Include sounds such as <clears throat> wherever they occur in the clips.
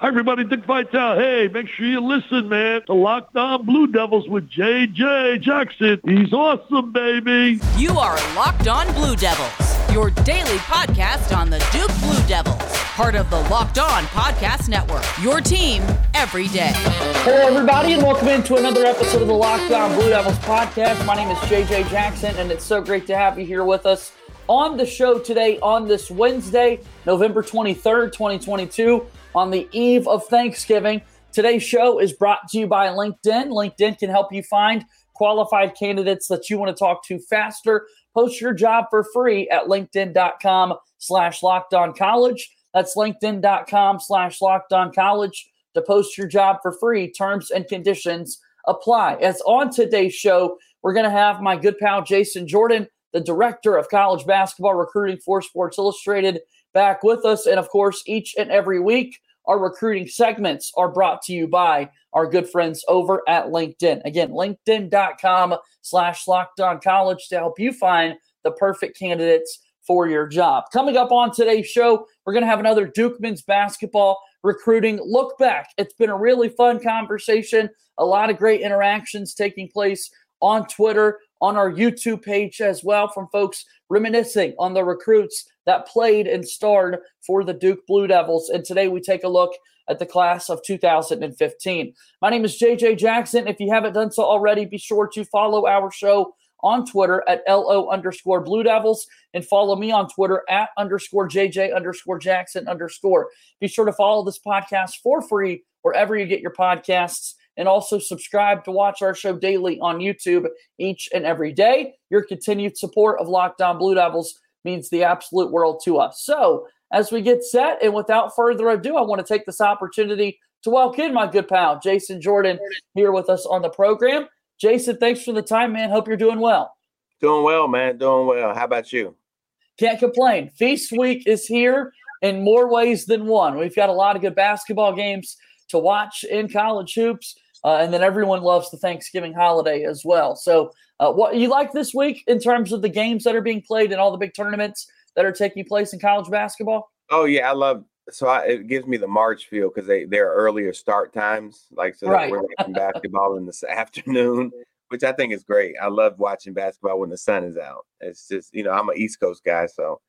Hi, everybody. Dick Vitale. Hey, make sure you listen, man. The Locked On Blue Devils with JJ Jackson. He's awesome, baby. You are Locked On Blue Devils, your daily podcast on the Duke Blue Devils, part of the Locked On Podcast Network. Your team every day. Hello, everybody, and welcome into another episode of the Locked On Blue Devils podcast. My name is JJ Jackson, and it's so great to have you here with us on the show today on this Wednesday, November 23rd, 2022 on the eve of Thanksgiving. Today's show is brought to you by LinkedIn. LinkedIn can help you find qualified candidates that you want to talk to faster. Post your job for free at linkedin.com slash locked on college. That's linkedin.com slash locked on college to post your job for free. Terms and conditions apply. As on today's show, we're going to have my good pal Jason Jordan, the director of college basketball recruiting for Sports Illustrated back with us. And of course, each and every week, our recruiting segments are brought to you by our good friends over at LinkedIn. Again, linkedin.com slash locked on college to help you find the perfect candidates for your job. Coming up on today's show, we're going to have another Duke men's basketball recruiting look back. It's been a really fun conversation, a lot of great interactions taking place on Twitter, on our YouTube page as well from folks reminiscing on the recruits that played and starred for the Duke Blue Devils. And today we take a look at the class of 2015. My name is JJ Jackson. If you haven't done so already, be sure to follow our show on Twitter at LO underscore Blue Devils and follow me on Twitter at underscore JJ underscore Jackson underscore. Be sure to follow this podcast for free wherever you get your podcasts and also subscribe to watch our show daily on YouTube each and every day. Your continued support of Locked On Blue Devils means the absolute world to us. So, as we get set, and without further ado, I want to take this opportunity to welcome my good pal, Jason Jordan, here with us on the program. Jason, thanks for the time, man. Hope you're doing well. Doing well, man. Doing well. How about you? Can't complain. Feast week is here in more ways than one. We've got a lot of good basketball games to watch in college hoops. Uh, and then everyone loves the Thanksgiving holiday as well. So, uh, what you like this week in terms of the games that are being played and all the big tournaments that are taking place in college basketball? Oh yeah, I love. So I, it gives me the March feel because they they're earlier start times, like so right. we're watching <laughs> basketball in this afternoon, which I think is great. I love watching basketball when the sun is out. It's just you know I'm an East Coast guy, so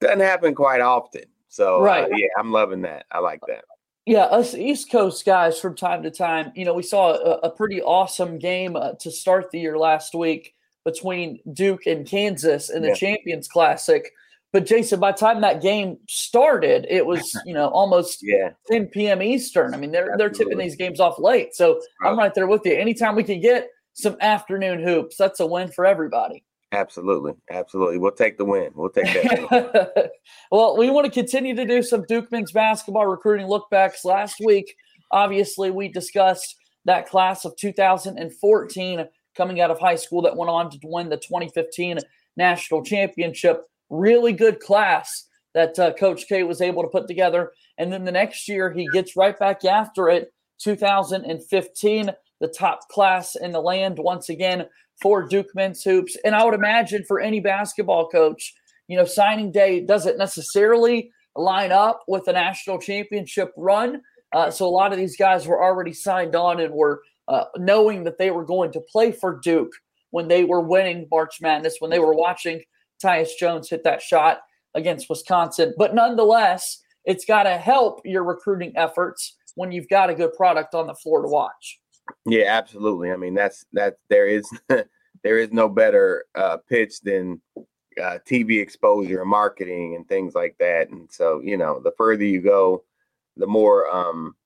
doesn't happen quite often. So uh, right, uh, yeah, I'm loving that. I like that. Yeah, us East Coast guys from time to time, you know, we saw a, a pretty awesome game uh, to start the year last week between Duke and Kansas in the yeah. Champions Classic. But Jason, by the time that game started, it was <laughs> you know almost yeah. 10 p.m. Eastern. I mean, they're Absolutely. they're tipping these games off late, so right. I'm right there with you. Anytime we can get some afternoon hoops, that's a win for everybody. Absolutely. Absolutely. We'll take the win. We'll take that. <laughs> well, we want to continue to do some Duke men's basketball recruiting lookbacks. Last week, obviously, we discussed that class of 2014 coming out of high school that went on to win the 2015 national championship. Really good class that uh, Coach K was able to put together. And then the next year, he gets right back after it. 2015, the top class in the land once again for Duke men's hoops. And I would imagine for any basketball coach, you know, signing day doesn't necessarily line up with a national championship run. Uh, so a lot of these guys were already signed on and were uh, knowing that they were going to play for Duke when they were winning March Madness, when they were watching Tyus Jones hit that shot against Wisconsin. But nonetheless, it's got to help your recruiting efforts when you've got a good product on the floor to watch. Yeah, absolutely. I mean, that's that. There is <laughs> there is no better uh, pitch than uh, TV exposure and marketing and things like that. And so, you know, the further you go, the more um,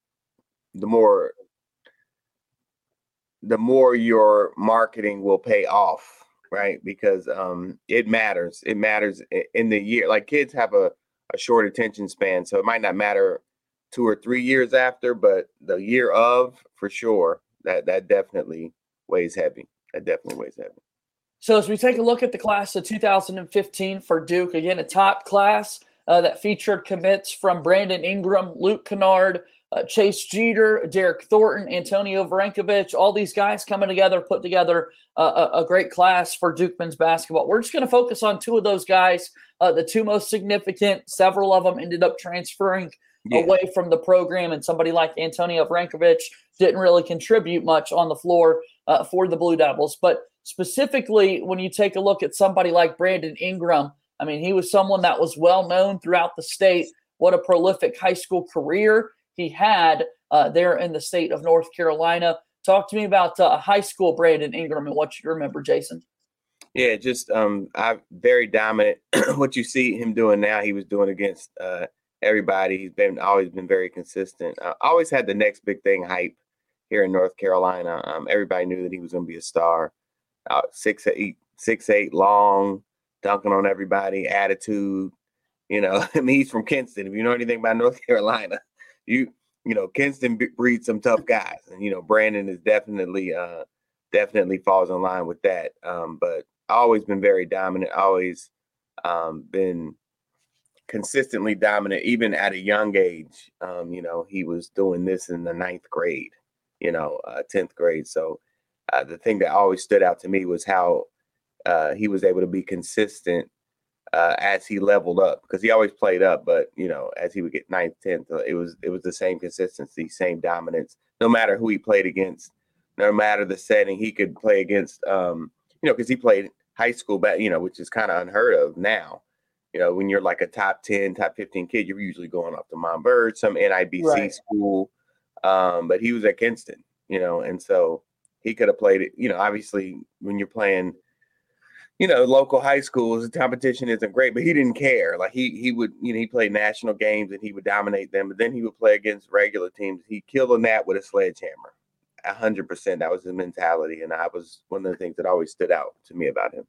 the more the more your marketing will pay off, right? Because um, it matters. It matters in the year. Like kids have a, a short attention span, so it might not matter two or three years after, but the year of for sure that that definitely weighs heavy. That definitely weighs heavy. So as we take a look at the class of 2015 for Duke, again a top class uh, that featured commits from Brandon Ingram, Luke Kennard, uh, Chase Jeter, Derryck Thornton, Antonio Vrankovic, all these guys coming together, put together uh, a, a, great class for Duke men's basketball. We're just going to focus on two of those guys, uh, the two most significant. Several of them ended up transferring yeah. away from the program, and somebody like Antonio Vrankovic didn't really contribute much on the floor uh, for the Blue Devils. But specifically, when you take a look at somebody like Brandon Ingram, I mean, he was someone that was well known throughout the state. What a prolific high school career he had uh, there in the state of North Carolina. Talk to me about uh, high school Brandon Ingram and what you remember, Jason. Yeah, just um, I very dominant. <clears throat> what you see him doing now, he was doing against uh, everybody. He's been always been very consistent. Always had the next big thing hype here in North Carolina. Um, everybody knew that he was going to be a star. Uh, six eight, six eight, long, dunking on everybody, attitude. You know, <laughs> I mean, he's from Kinston. If you know anything about North <laughs> Carolina, you you know, Kinston breeds some tough guys, and you know, Brandon is definitely uh definitely falls in line with that. Um, but always been very dominant, always um been consistently dominant, even at a young age. Um, you know, he was doing this in the ninth grade, you know, uh, 10th grade. So uh, the thing that always stood out to me was how uh, he was able to be consistent uh, as he leveled up because he always played up, but you know, as he would get ninth, tenth, uh, it was it was the same consistency, same dominance. No matter who he played against, no matter the setting, he could play against. Um, you know, because he played high school back, you know, which is kind of unheard of now. You know, when you're like a top ten, top fifteen kid, you're usually going off to Montverde, some NIBC right. school. Um, but he was at Kinston, you know, and so he could have played it. You know, obviously when you're playing you know, local high schools, the competition isn't great, but he didn't care. Like he he would, you know, he played national games and he would dominate them, but then he would play against regular teams. He killed a gnat with a sledgehammer. A hundred percent. That was his mentality. And I was one of the things that always stood out to me about him.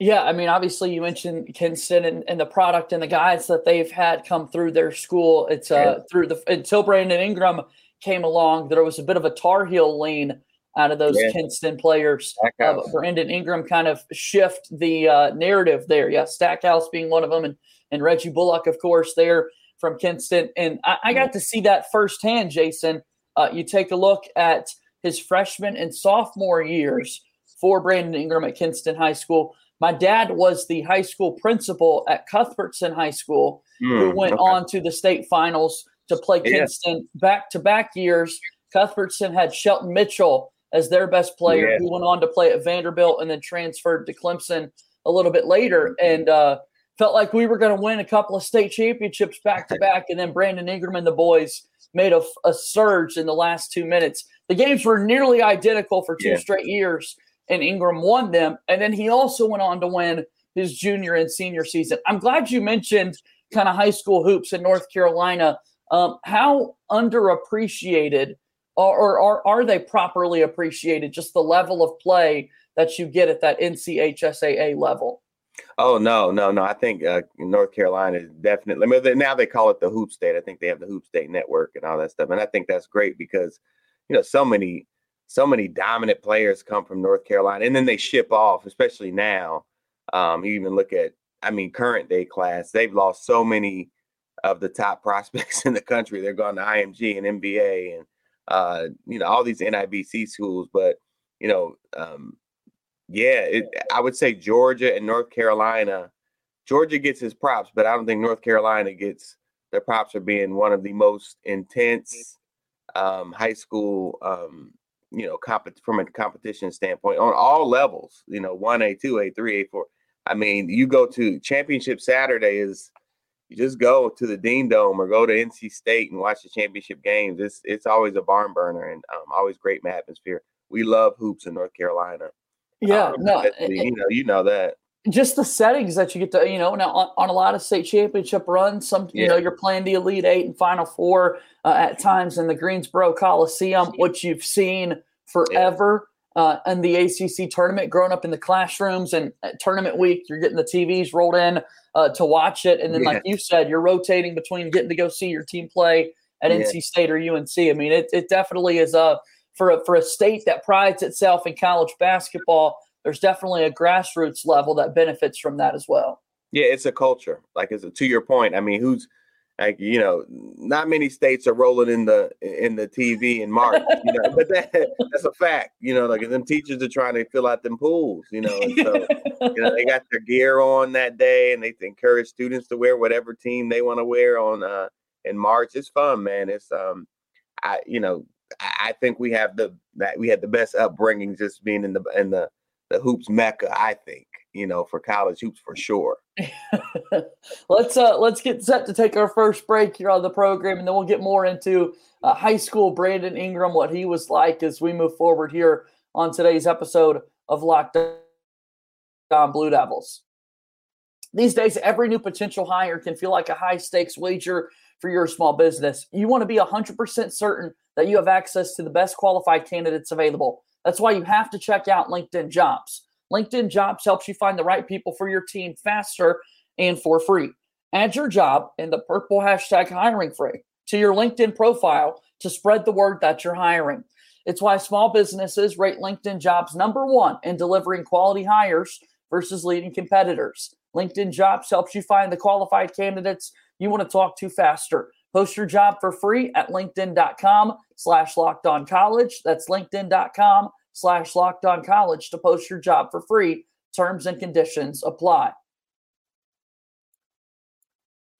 Yeah, I mean, obviously you mentioned Kinston and, and the product and the guys that they've had come through their school. It's uh yeah. through the until Brandon Ingram came along, there was a bit of a Tar Heel lean out of those yeah. Kinston players. Uh, Brandon Ingram kind of shift the uh, narrative there. Yeah, Stackhouse being one of them, and and Reggie Bullock, of course, there from Kinston. And I, I got to see that firsthand, Jason. Uh, you take a look at his freshman and sophomore years for Brandon Ingram at Kinston High School. My dad was the high school principal at Cuthbertson High School, mm, who went okay. on to the state finals to play Kinston back to back years. Cuthbertson had Shelton Mitchell as their best player, yeah. who went on to play at Vanderbilt and then transferred to Clemson a little bit later. And uh, felt like we were going to win a couple of state championships back to back. And then Brandon Ingram and the boys made a, a, surge in the last two minutes. The games were nearly identical for two yeah. straight years, and Ingram won them. And then he also went on to win his junior and senior season. I'm glad you mentioned kind of high school hoops in North Carolina. Um, how underappreciated or, or, are they properly appreciated? Just the level of play that you get at that NCHSAA level. Oh no, no, no! I think uh, North Carolina is definitely. I mean, now they call it the Hoop State. I think they have the Hoop State Network and all that stuff, and I think that's great because you know so many, so many dominant players come from North Carolina, and then they ship off. Especially now, um, you even look at, I mean, current day class. They've lost so many of the top <laughs> prospects in the country. They're going to IMG and NBA and uh, you know, all these NIBC schools. But you know, um, yeah, it, I would say Georgia and North Carolina. Georgia gets his props, but I don't think North Carolina gets their props for being one of the most intense um, high school, um, you know, from a competition standpoint on all levels. You know, one A, two A, three A, four. I mean, you go to championship Saturday is you just go to the Dean Dome or go to NC State and watch the championship games. It's it's always a barn burner and um, always great atmosphere. We love hoops in North Carolina. Yeah, um, no, you know, you know that. Just the settings that you get to, you know, now on, on a lot of state championship runs, some, you yeah. know, you're playing the Elite Eight and Final Four uh, at times in the Greensboro Coliseum, which you've seen forever. Yeah uh, and the ACC tournament, growing up in the classrooms and tournament week, you're getting the TVs rolled in uh, to watch it. And then, yeah. like you said, you're rotating between getting to go see your team play at. NC State or UNC. I mean, it, it definitely is a for a, for a state that prides itself in college basketball. There's definitely a grassroots level that benefits from that as well. Yeah, it's a culture. Like, it's a, to your point. I mean, who's like you know, not many states are rolling in the in the TV in March, you know, but that, that's a fact. You know, like them teachers are trying to fill out them pools, you know, and so you know they got their gear on that day, and they encourage students to wear whatever team they want to wear on uh, in March. It's fun, man. It's um, I you know I, I think we have the that we had the best upbringing just being in the in the the hoops mecca. I think you know for college hoops for sure. <laughs> let's uh let's get set to take our first break here on the program, and then we'll get more into uh, high school Brandon Ingram, what he was like as we move forward here on today's episode of Locked On Blue Devils. These days, every new potential hire can feel like a high stakes wager for your small business. You want to be 100% certain that you have access to the best qualified candidates available. That's why you have to check out LinkedIn Jobs. LinkedIn Jobs helps you find the right people for your team faster and for free. Add your job in the purple hashtag hiring free to your LinkedIn profile to spread the word that you're hiring. It's why small businesses rate LinkedIn Jobs number one in delivering quality hires versus leading competitors. LinkedIn Jobs helps you find the qualified candidates you want to talk to faster. Post your job for free at linkedin.com slash locked on college. That's linkedin.com slash locked on college to post your job for free. Terms and conditions apply.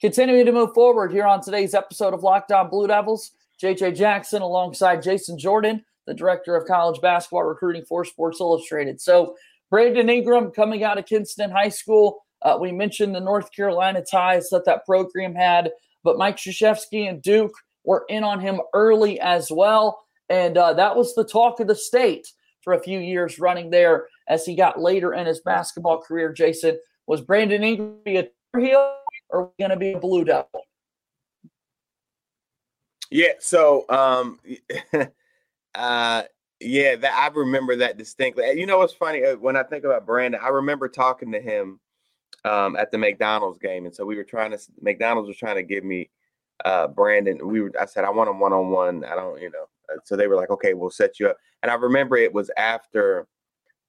Continuing to move forward here on today's episode of Locked On Blue Devils, JJ Jackson alongside Jason Jordan, the director of college basketball recruiting for Sports Illustrated. So, Brandon Ingram coming out of Kinston High School. Uh, we mentioned the North Carolina ties that that program had, but Mike Krzyzewski and Duke were in on him early as well. And uh, that was the talk of the state for a few years running there as he got later in his basketball career. Jason, was Brandon Ingram a heel or going to be a Blue Devil? Yeah. So, um, <laughs> uh, yeah, that I remember that distinctly. You know what's funny uh, when I think about Brandon? I remember talking to him um, at the McDonald's game, and so we were trying to. McDonald's was trying to give me uh, Brandon. We were. I said I want him one on one. I don't, you know. Uh, so they were like, okay, we'll set you up. And I remember it was after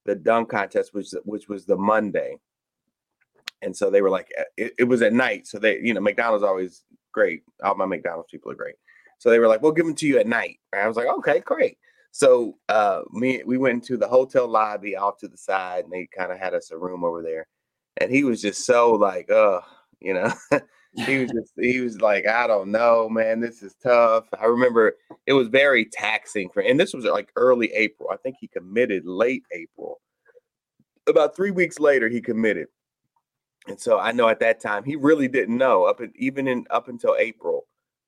the dunk contest, which which was the Monday, and so they were like, uh, it, it was at night. So they, you know, McDonald's always great. All my McDonald's people are great. So they were like, we'll give them to you at night. And I was like, okay, great. So uh, me, we went into the hotel lobby off to the side, and they kind of had us a room over there. And he was just so like, uh, you know, <laughs> he was just he was like, I don't know, man, this is tough. I remember it was very taxing for, and this was like early April. I think he committed late April. About three weeks later, he committed, and so I know at that time he really didn't know up even in up until April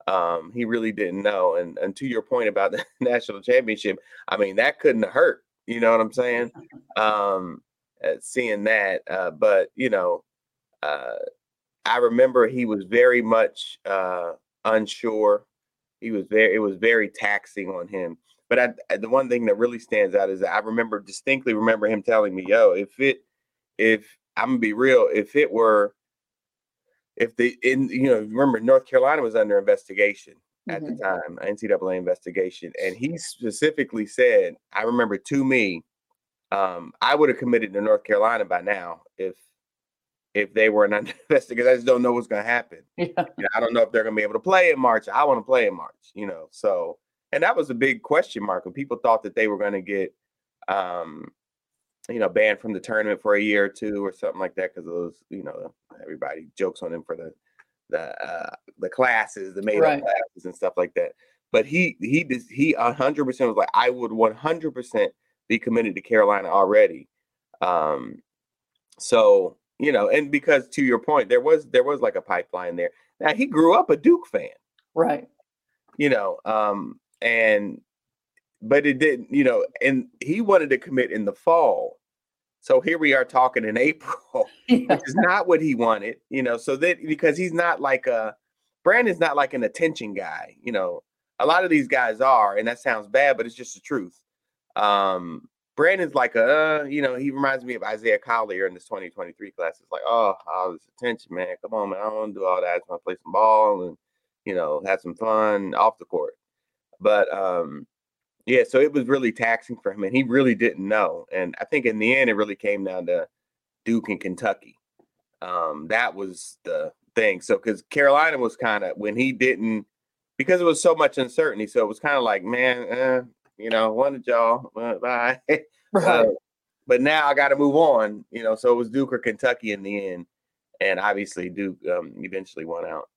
um, he really didn't know. And and to your point about <laughs> the national championship, I mean that couldn't hurt. You know what I'm saying? <laughs> Um, uh, seeing that, uh, but you know, uh, I remember he was very much uh, unsure. He was very. It was very taxing on him. But I, the one thing that really stands out is that I remember distinctly remember him telling me, "Yo, if it, if I'm gonna be real, if it were if the in you know remember North Carolina was under investigation at mm-hmm. the time, NCAA investigation, and he specifically said, I remember to me, um, I would have committed to North Carolina by now if if they were not <laughs> invested because I just don't know what's going to happen. Yeah. You know, I don't know if they're going to be able to play in March. I want to play in March, you know. So, and that was a big question mark when people thought that they were going to get, um, you know, banned from the tournament for a year or two or something like that because those, you know, everybody jokes on him for the the uh, the classes, the made up right. classes and stuff like that. But he he he 100% was like I would 100% be committed to Carolina already. Um, so you know, and because to your point, there was there was like a pipeline there. Now he grew up a Duke fan, right? You know, um, and but it didn't, you know, and he wanted to commit in the fall. So here we are talking in <laughs> April, which is not what he wanted, you know. So that because he's not like a Brandon's not like an attention guy, you know. A lot of these guys are, and that sounds bad, but it's just the truth. Um, Brandon's like uh, you know, he reminds me of Isaiah Collier in this 2023 class. It's like, oh, all this attention, man. Come on, man. I don't do all that. I just want to play some ball and, you know, have some fun off the court. But um, yeah, so it was really taxing for him, and he really didn't know. And I think in the end, it really came down to Duke and Kentucky. Um, that was the thing. So because Carolina was kind of when he didn't, because it was so much uncertainty. So it was kind of like, man, eh, you know, one of y'all, <laughs> uh, bye. Right. Uh, but now I got to move on. You know, so it was Duke or Kentucky in the end, and obviously Duke um, eventually won out.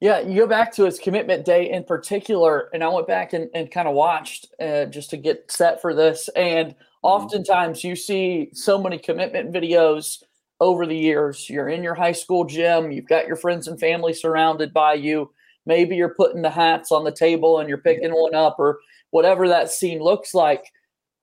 Yeah, you go back to his commitment day in particular, and I went back and, and kind of watched uh, just to get set for this. And mm-hmm. oftentimes you see so many commitment videos over the years. You're in your high school gym, you've got your friends and family surrounded by you. Maybe you're putting the hats on the table and you're picking one up or whatever that scene looks like.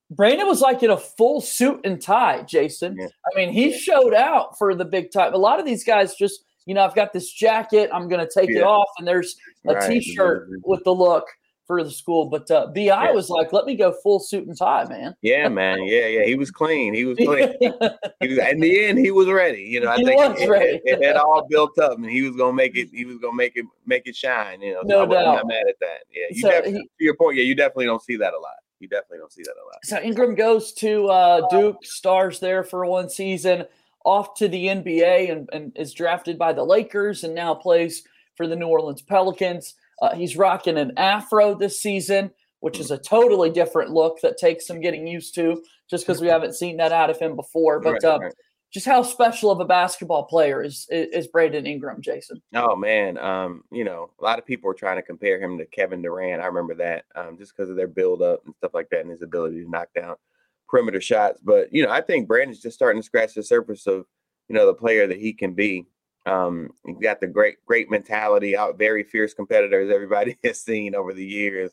Brandon was like in a full suit and tie, Jason. Yeah. I mean, he showed out for the big time. A lot of these guys just, you know, I've got this jacket, I'm going to take yeah. it off, and there's a right. shirt with the look for the school. But uh, Bi yeah. was like, "Let me go full suit and tie, man." Yeah, man. Yeah, yeah. He was clean. He was <laughs> clean. he was, in the end, he was ready. You know, I he think it, it, it, had all built up, and he was gonna make it. He was gonna make it make it shine. You know, no so doubt. I'm not mad at that. Yeah, you so he, to your point. Yeah, you definitely don't see that a lot. You definitely don't see that a lot. So Ingram goes to uh, Duke, stars there for one season, off to the NBA, and, and is drafted by the Lakers, and now plays for the New Orleans Pelicans. Uh, he's rocking an afro this season, which is a totally different look that takes some getting used to, just because we haven't seen that out of him before. But right, uh, right. just how special of a basketball player is is Brandon Ingram, Jason? Oh man, um, you know, a lot of people are trying to compare him to Kevin Durant. I remember that, um, just because of their build up and stuff like that, and his ability to knock down perimeter shots. But you know, I think Brandon's just starting to scratch the surface of you know the player that he can be. Um, got the great, great mentality out, very fierce competitors everybody <laughs> has seen over the years.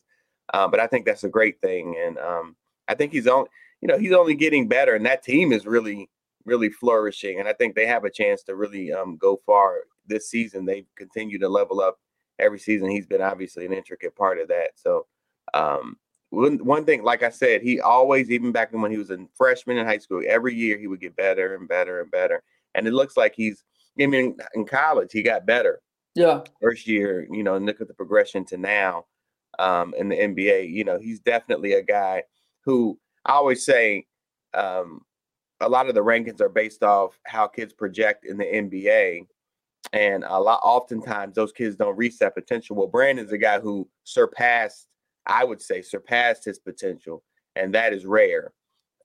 Uh, but I think that's a great thing. And um, I think he's only, you know, he's only getting better. And that team is really, really flourishing. And I think they have a chance to really um, go far this season. They continue to level up every season. He's been obviously an intricate part of that. So, um, one, one thing, like I said, he always, even back when he was a freshman in high school, every year he would get better and better and better. And it looks like he's I mean, in college, he got better. Yeah. First year, you know, look at the progression to now um, in the NBA. You know, he's definitely a guy who I always say um, a lot of the rankings are based off how kids project in the NBA. And a lot, oftentimes, those kids don't reach that potential. Well, Brandon's a guy who surpassed, I would say, surpassed his potential, and that is rare.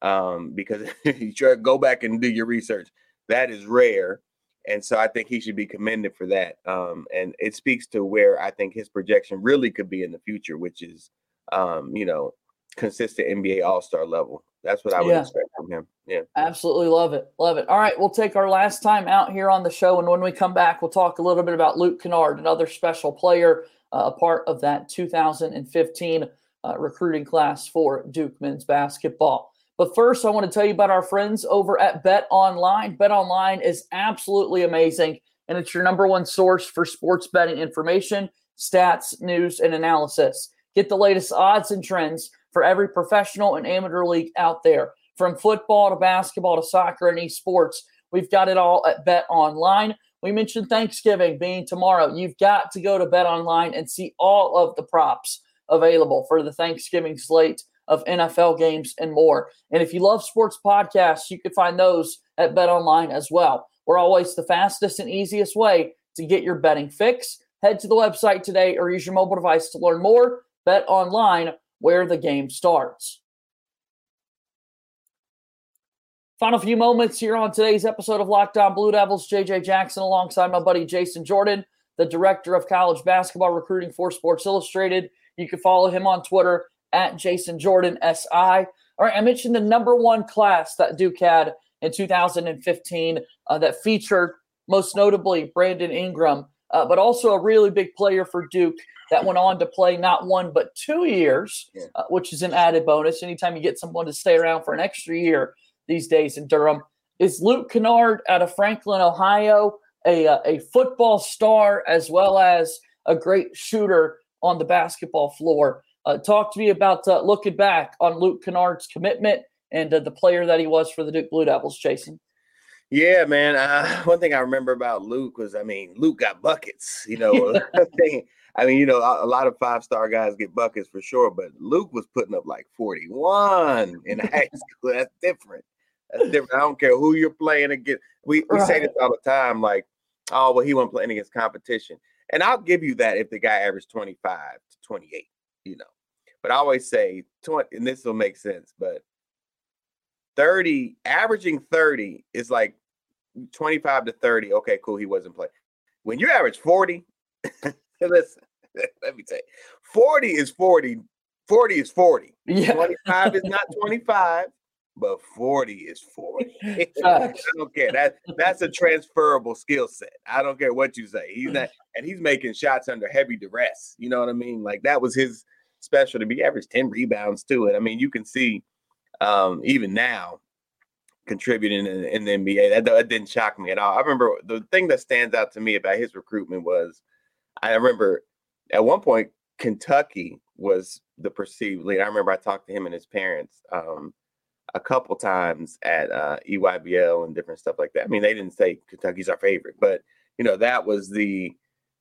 Um, because <laughs> you try to go back and do your research, that is rare and so I think he should be commended for that. Um, and it speaks to where I think his projection really could be in the future, which is, um, you know, consistent NBA All Star level. That's what I would yeah. expect from him. Yeah, absolutely love it, love it. All right, we'll take our last time out here on the show, and when we come back, we'll talk a little bit about Luke Kennard, another special player, uh, a part of that 2015 uh, recruiting class for Duke men's basketball. But first, I want to tell you about our friends over at Bet Online. Bet Online is absolutely amazing, and it's your number one source for sports betting information, stats, news, and analysis. Get the latest odds and trends for every professional and amateur league out there. From football to basketball to soccer and esports, we've got it all at Bet Online. We mentioned Thanksgiving being tomorrow. You've got to go to Bet Online and see all of the props available for the Thanksgiving slate of NFL games and more. And if you love sports podcasts, you can find those at Bet Online as well. We're always the fastest and easiest way to get your betting fix. Head to the website today or use your mobile device to learn more. Bet Online, where the game starts. Final few moments here on today's episode of Locked On Blue Devils. JJ Jackson alongside my buddy Jason Jordan, the director of college basketball recruiting for Sports Illustrated. You can follow him on Twitter at Jason Jordan SI. All right, I mentioned the number one class that Duke had in 2015 uh, that featured most notably Brandon Ingram, uh, but also a really big player for Duke that went on to play not one but two years, yeah. uh, which is an added bonus. Anytime you get someone to stay around for an extra year these days in Durham, is Luke Kennard out of Franklin, Ohio, a, uh, a football star as well as a great shooter on the basketball floor. Uh, talk to me about uh, looking back on Luke Kennard's commitment and uh, the player that he was for the Duke Blue Devils, Jason. Yeah, man. Uh, <laughs> one thing I remember about Luke was, I mean, Luke got buckets. You know, <laughs> <laughs> I mean, you know, a, lot of five star guys get buckets for sure, but Luke was putting up like 41 in high school. That's different. That's different. I don't care who you're playing against. We, we right. say this all the time, like, oh, well, he wasn't playing against competition. And I'll give you that if the guy averaged 25 to 28, you know. But I always say 20, and this will make sense, but 30, averaging 30 is like 25 to 30. Okay, cool. He wasn't playing. When you average 40, <laughs> Listen, <laughs> let me tell you, 40 is 40. 40 is 40. Yeah. 25 is not 25, but 40 is 40. <laughs> <laughs> I don't care. That that's a transferable skill set. I don't care what you say. He's not <laughs> and he's making shots under heavy duress. You know what I mean? Like that was his specialty. He averaged 10 rebounds to it. I mean, you can see um even now contributing in, in the NBA. That, that didn't shock me at all. I remember the thing that stands out to me about his recruitment was I remember at one point Kentucky was the perceived lead. I remember I talked to him and his parents um, a couple times at uh, EYBL and different stuff like that. I mean, they didn't say Kentucky's our favorite, but you know that was the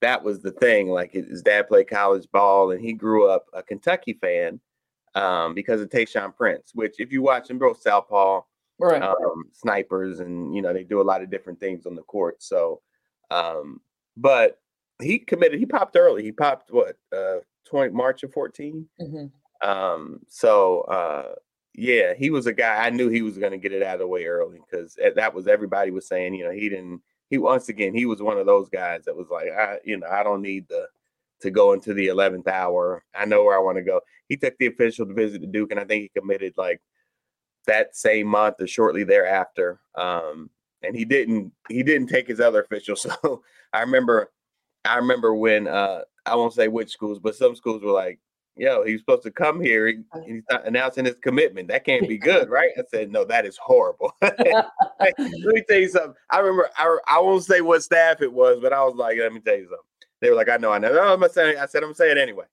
that was the thing. Like his dad played college ball, and he grew up a Kentucky fan um, because of Tayshaun Prince. Which, if you watch them, both southpaw Right. um, snipers, and you know they do a lot of different things on the court. So, um, but he committed. He popped early. He popped what uh, twenty March of fourteen. hmm Um, so uh, yeah, he was a guy. I knew he was going to get it out of the way early because that was everybody was saying. You know, he didn't. He once again, he was one of those guys that was like, I, you know, I don't need the to go into the eleventh hour. I know where I want to go. He took the official to visit the Duke, and I think he committed like that same month or shortly thereafter. Um, and he didn't he didn't take his other official. <laughs> So I remember I remember when uh, I won't say which schools, but some schools were like, "Yo, he's supposed to come here. He, uh. he's not announcing his commitment. That can't be good, <laughs> right?" I said, "No, that is horrible." <laughs> Hey, let me tell you something. I remember I, I won't say what staff it was, but I was like, "Let me tell you something." They were like, "I know, I know." No, I'm gonna say. I said, "I'm it anyway."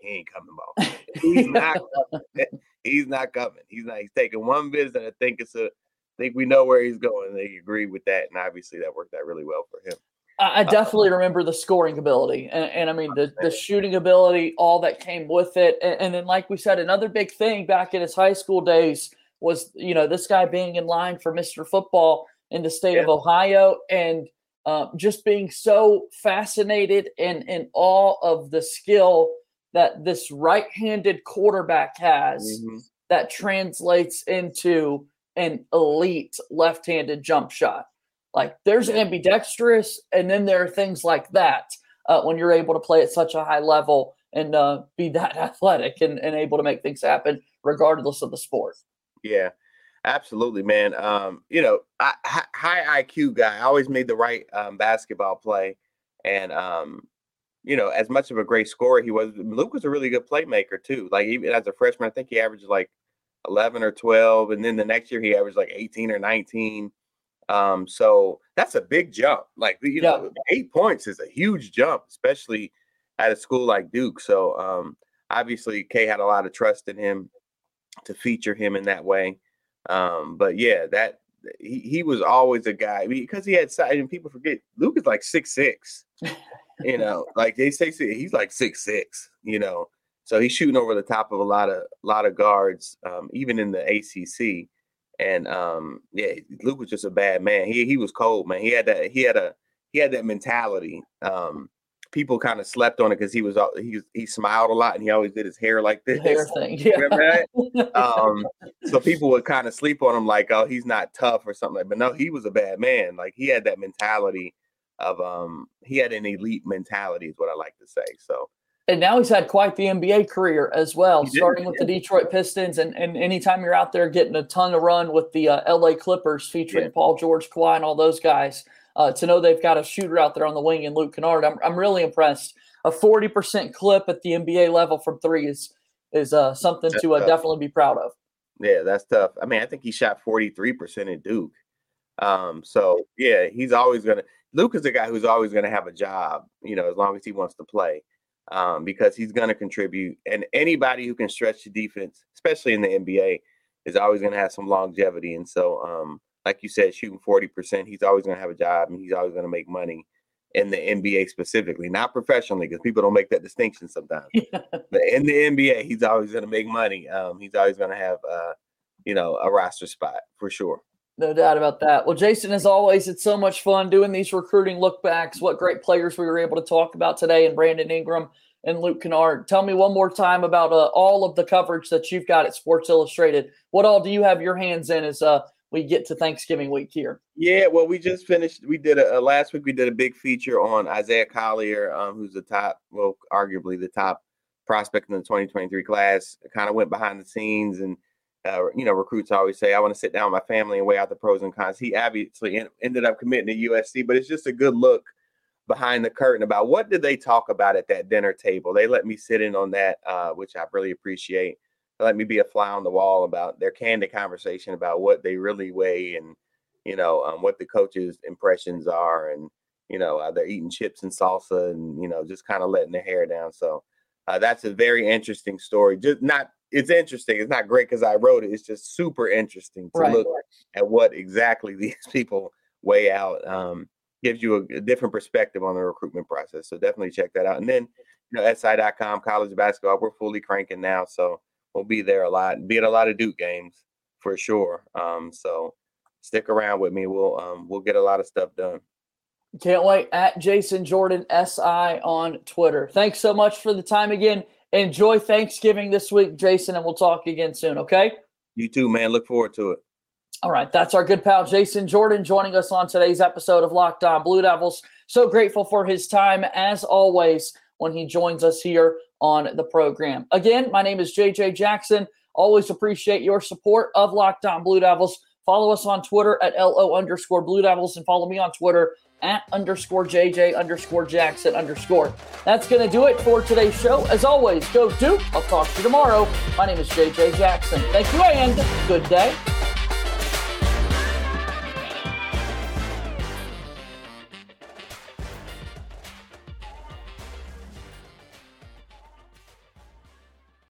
He ain't coming, ball. He's not <laughs> coming. he's not coming. He's not. He's taking one visit. I think it's a. I think we know where he's going. They agree with that, and obviously that worked out really well for him. I I definitely remember the scoring ability, and, and I mean the, the shooting ability, all that came with it, and, and then like we said, another big thing back in his high school days was you know this guy being in line for Mr. Football in the state of Ohio, and uh, just being so fascinated and in awe of the skill that this right-handed quarterback has Mhm. that translates into an elite left-handed jump shot. Like there's ambidextrous, and then there are things like that uh, when you're able to play at such a high level and uh, be that <laughs> athletic and, and able to make things happen regardless of the sport. Yeah, absolutely, man. Um, you know, I, high IQ guy. I always made the right um, basketball play, and um, you know, as much of a great scorer he was, Luke was a really good playmaker too. Like even as a freshman, I think he averaged like eleven or twelve, and then the next year he averaged like eighteen or nineteen. Um, so that's a big jump. Like you Yeah. know, eight points is a huge jump, especially at a school like Duke. So um, obviously, K had a lot of trust in him to feature him in that way. Um, but yeah, that he, he was always a guy because he had size, and people forget Luke is like six six. you <laughs> know, like they say he's like six six. You know, so he's shooting over the top of a lot of a lot of guards, um, even in the ACC. And um, yeah, Luke was just a bad man. He he was cold, man. He had that he had a he had that mentality. Um, people kind of slept on it because he was he he smiled a lot and he always did his hair like The this. hair thing. Yeah. <laughs> Um, so people would kind of sleep on him like, oh, he's not tough or something like. But no, he was a bad man. Like he had that mentality of um, he had an elite mentality, is what I like to say. So and now he's had quite the NBA career as well, He did, starting with the Detroit Pistons. And, and anytime you're out there getting a ton of run with the uh, LA Clippers featuring Yeah. Paul George, Kawhi, and all those guys, uh, to know they've got a shooter out there on the wing in Luke Kennard, I'm, I'm really impressed. A 40% clip at the NBA level from three is is uh, something to uh, That's definitely be proud of. yeah, that's tough. I mean, I think he shot forty three percent at Duke. Um, so yeah, he's always gonna. Luke is a guy who's always gonna have a job. You know, as long as he wants to play. Um, because he's going to contribute, and anybody who can stretch the defense, especially in the NBA, is always going to have some longevity. And so, um, like you said, shooting forty percent, he's always going to have a job, and he's always going to make money in the NBA specifically, not professionally, because people don't make that distinction sometimes. but <laughs> in the NBA, he's always going to make money. Um, he's always going to have, uh, you know, a roster spot for sure. No doubt about that. Well, Jason, as always, it's so much fun doing these recruiting look backs. What great players we were able to talk about today, and Brandon Ingram and Luke Kennard. Tell me one more time about uh, all of the coverage that you've got at Sports Illustrated. What all do you have your hands in as uh, we get to Thanksgiving week here. Yeah, well, we just finished. We did a, last week. We did a big feature on Isaiah Collier, um, who's the top, well, arguably the top prospect in the 2023 class. Kind of went behind the scenes, and uh, you know, recruits always say, "I want to sit down with my family and weigh out the pros and cons." He obviously ended up committing to USC, but it's just a good look behind the curtain about what did they talk about at that dinner table. They let me sit in on that, uh, which I really appreciate let me be a fly on the wall about their candid conversation about what they really weigh and you know um, what the coaches' impressions are, and you know uh, they're eating chips and salsa, and you know just kind of letting their hair down. So uh, that's a very interesting story. Just not it's interesting. It's not great because I wrote it. It's just super interesting to right. look at what exactly <laughs> these people weigh out. Um, gives you a, a, different perspective on the recruitment process. So definitely check that out. And then, you know, SI.com, college basketball, we're fully cranking now. So we'll be there a lot, be at a lot of Duke games for sure. Um, so stick around with me. We'll um, we'll get a lot of stuff done. Can't wait. At Jason Jordan SI on Twitter. Thanks so much for the time again. Enjoy Thanksgiving this week, Jason, and we'll talk again soon. Okay. You too, man. Look forward to it. All right, that's our good pal Jason Jordan joining us on today's episode of Locked On Blue Devils. So grateful for his time as always when he joins us here on the program. Again, my name is JJ Jackson. Always appreciate your support of Locked On Blue Devils. Follow us on Twitter at LO underscore Blue Devils and follow me on Twitter at underscore JJ underscore Jackson underscore. That's going to do it for today's show. As always, go Duke. I'll talk to you tomorrow. My name is JJ Jackson. Thank you and good day.